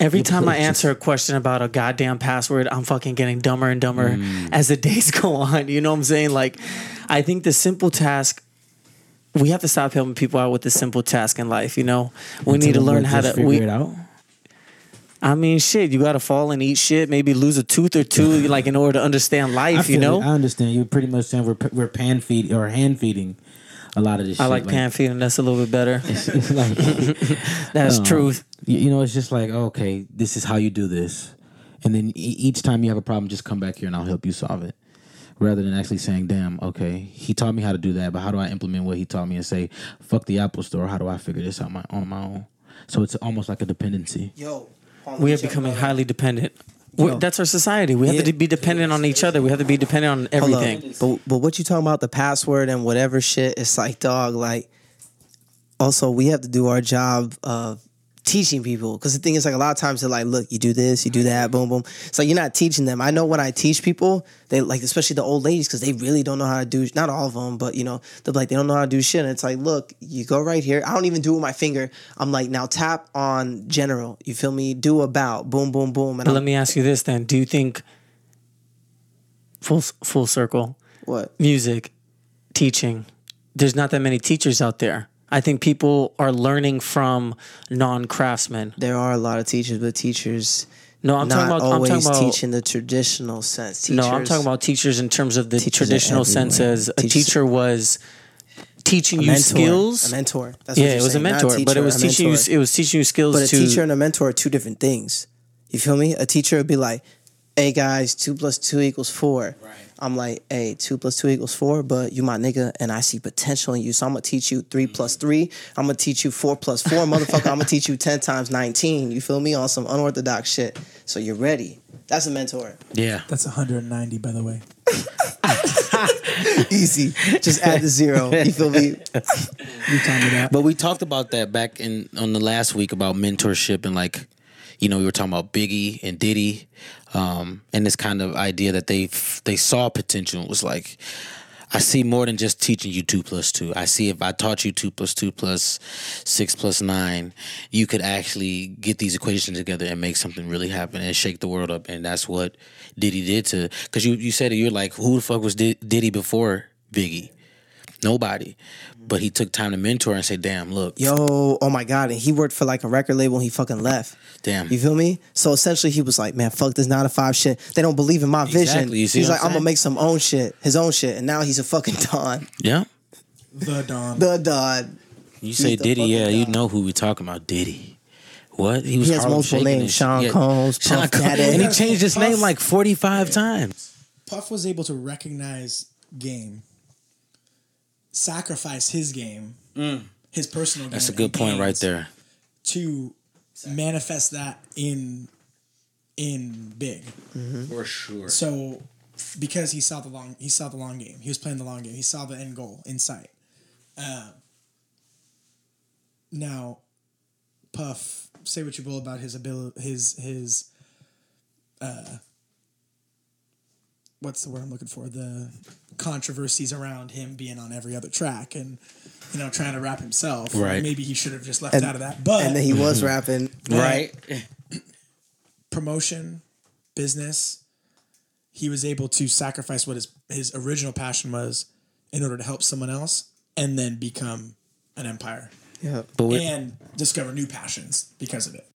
Every time I answer a question about a goddamn password, I'm fucking getting dumber and dumber Mm. as the days go on. You know what I'm saying? Like, I think the simple task, we have to stop helping people out with the simple task in life. You know, we need to learn how to. figure We, it out. I mean, shit, you got to fall and eat shit, maybe lose a tooth or two, like in order to understand life. You know, it. I understand. You're pretty much saying we're we're pan feed or hand feeding a lot of this. I shit. like pan feeding. That's a little bit better. It's like, That's uh, truth. You, you know, it's just like oh, okay, this is how you do this, and then e- each time you have a problem, just come back here and I'll help you solve it. Rather than actually saying, "Damn, okay, he taught me how to do that, but how do I implement what he taught me?" and say, "Fuck the Apple Store. How do I figure this out my on my own?" So it's almost like a dependency. Yo, We are becoming highly dependent. We're- Yo. That's our society. We have Yeah. to be dependent on each other. We have to be dependent on everything. But but what you talking about the password and whatever shit? It's like dog. Like also we have to do our job of teaching people because the thing is like a lot of times they're like, look, you do this, you do that, boom, boom. It's like you're not teaching them. I know when I teach people, they like especially the old ladies because they really don't know how to do. Not all of them, but you know they're like they don't know how to do shit. And it's like, look, you go right here. I don't even do it with my finger. I'm like now tap on general. You feel me? Do about boom, boom, boom. And But I'm, let me ask you this then: Do you think full full circle what? music teaching? There's not that many teachers out there. I think people are learning from non-craftsmen. There are a lot of teachers, but teachers No, I'm not talking about. I'm always talking about. teaching the traditional sense. Teachers, no, I'm talking about teachers in terms of the traditional sense as a Teachers- teacher was teaching a you mentor, skills. A mentor. That's yeah, it was saying, a mentor, but it was a teaching you. It was teaching you skills But a to. teacher and a mentor are two different things. You feel me? A teacher would be like, "Hey guys, two plus two equals four. Right. I'm like, "Hey, two plus two equals four, but you my nigga, and I see potential in you, so I'm gonna teach you 3 mm-hmm. plus three. I'm gonna teach you four plus four, motherfucker. I'm gonna teach you ten times nineteen. You feel me? On some unorthodox shit. So you're ready. That's a mentor. Yeah, That's 190, by the way. Easy. Just add the zero. You feel me? You tell me that. But we talked about that back in on the last week about mentorship and like, you know, we were talking about Biggie and Diddy, um, and this kind of idea that they they saw potential. Was like, I see more than just teaching you two plus two. I see if I taught you two plus two plus six plus nine, you could actually get these equations together and make something really happen and shake the world up. And that's what Diddy did to. Because you you said you're like, who the fuck was Diddy before Biggie? Nobody. But he took time to mentor and say, damn, look, Yo, oh my god, and he worked for like a record label. and He fucking left. damn. You feel me? So essentially, he was like, "Man, fuck this nine to five shit. They don't believe in my vision." Exactly. You see He's what like, I'm "I'm gonna make some own shit, his own shit," and now he's a fucking don. Yeah. The Don. The don. You say the Diddy, fucking yeah, you know who we talking about. Diddy. What? He was He has Harlem multiple names, and. Sean Yeah. Combs, Sean Puff Combs. Daddy. And he changed his name like 45 times. Puff was able to recognize game, sacrifice his game, his personal game. That's a good point right there. To manifest that in in big. For sure. So because he saw the long he saw the long game. He was playing the long game. He saw the end goal in sight. Um, now, Puff, say what you will about his ability, his his. Uh, what's the word I'm looking for? The controversies around him being on every other track and you know trying to rap himself. Right. Maybe he should have just left And- out of that. But And then he was mm-hmm. rapping. Right? promotion, business, he was able to sacrifice what his his original passion was in order to help someone else and then become an empire Yeah. But and discover new passions because of it.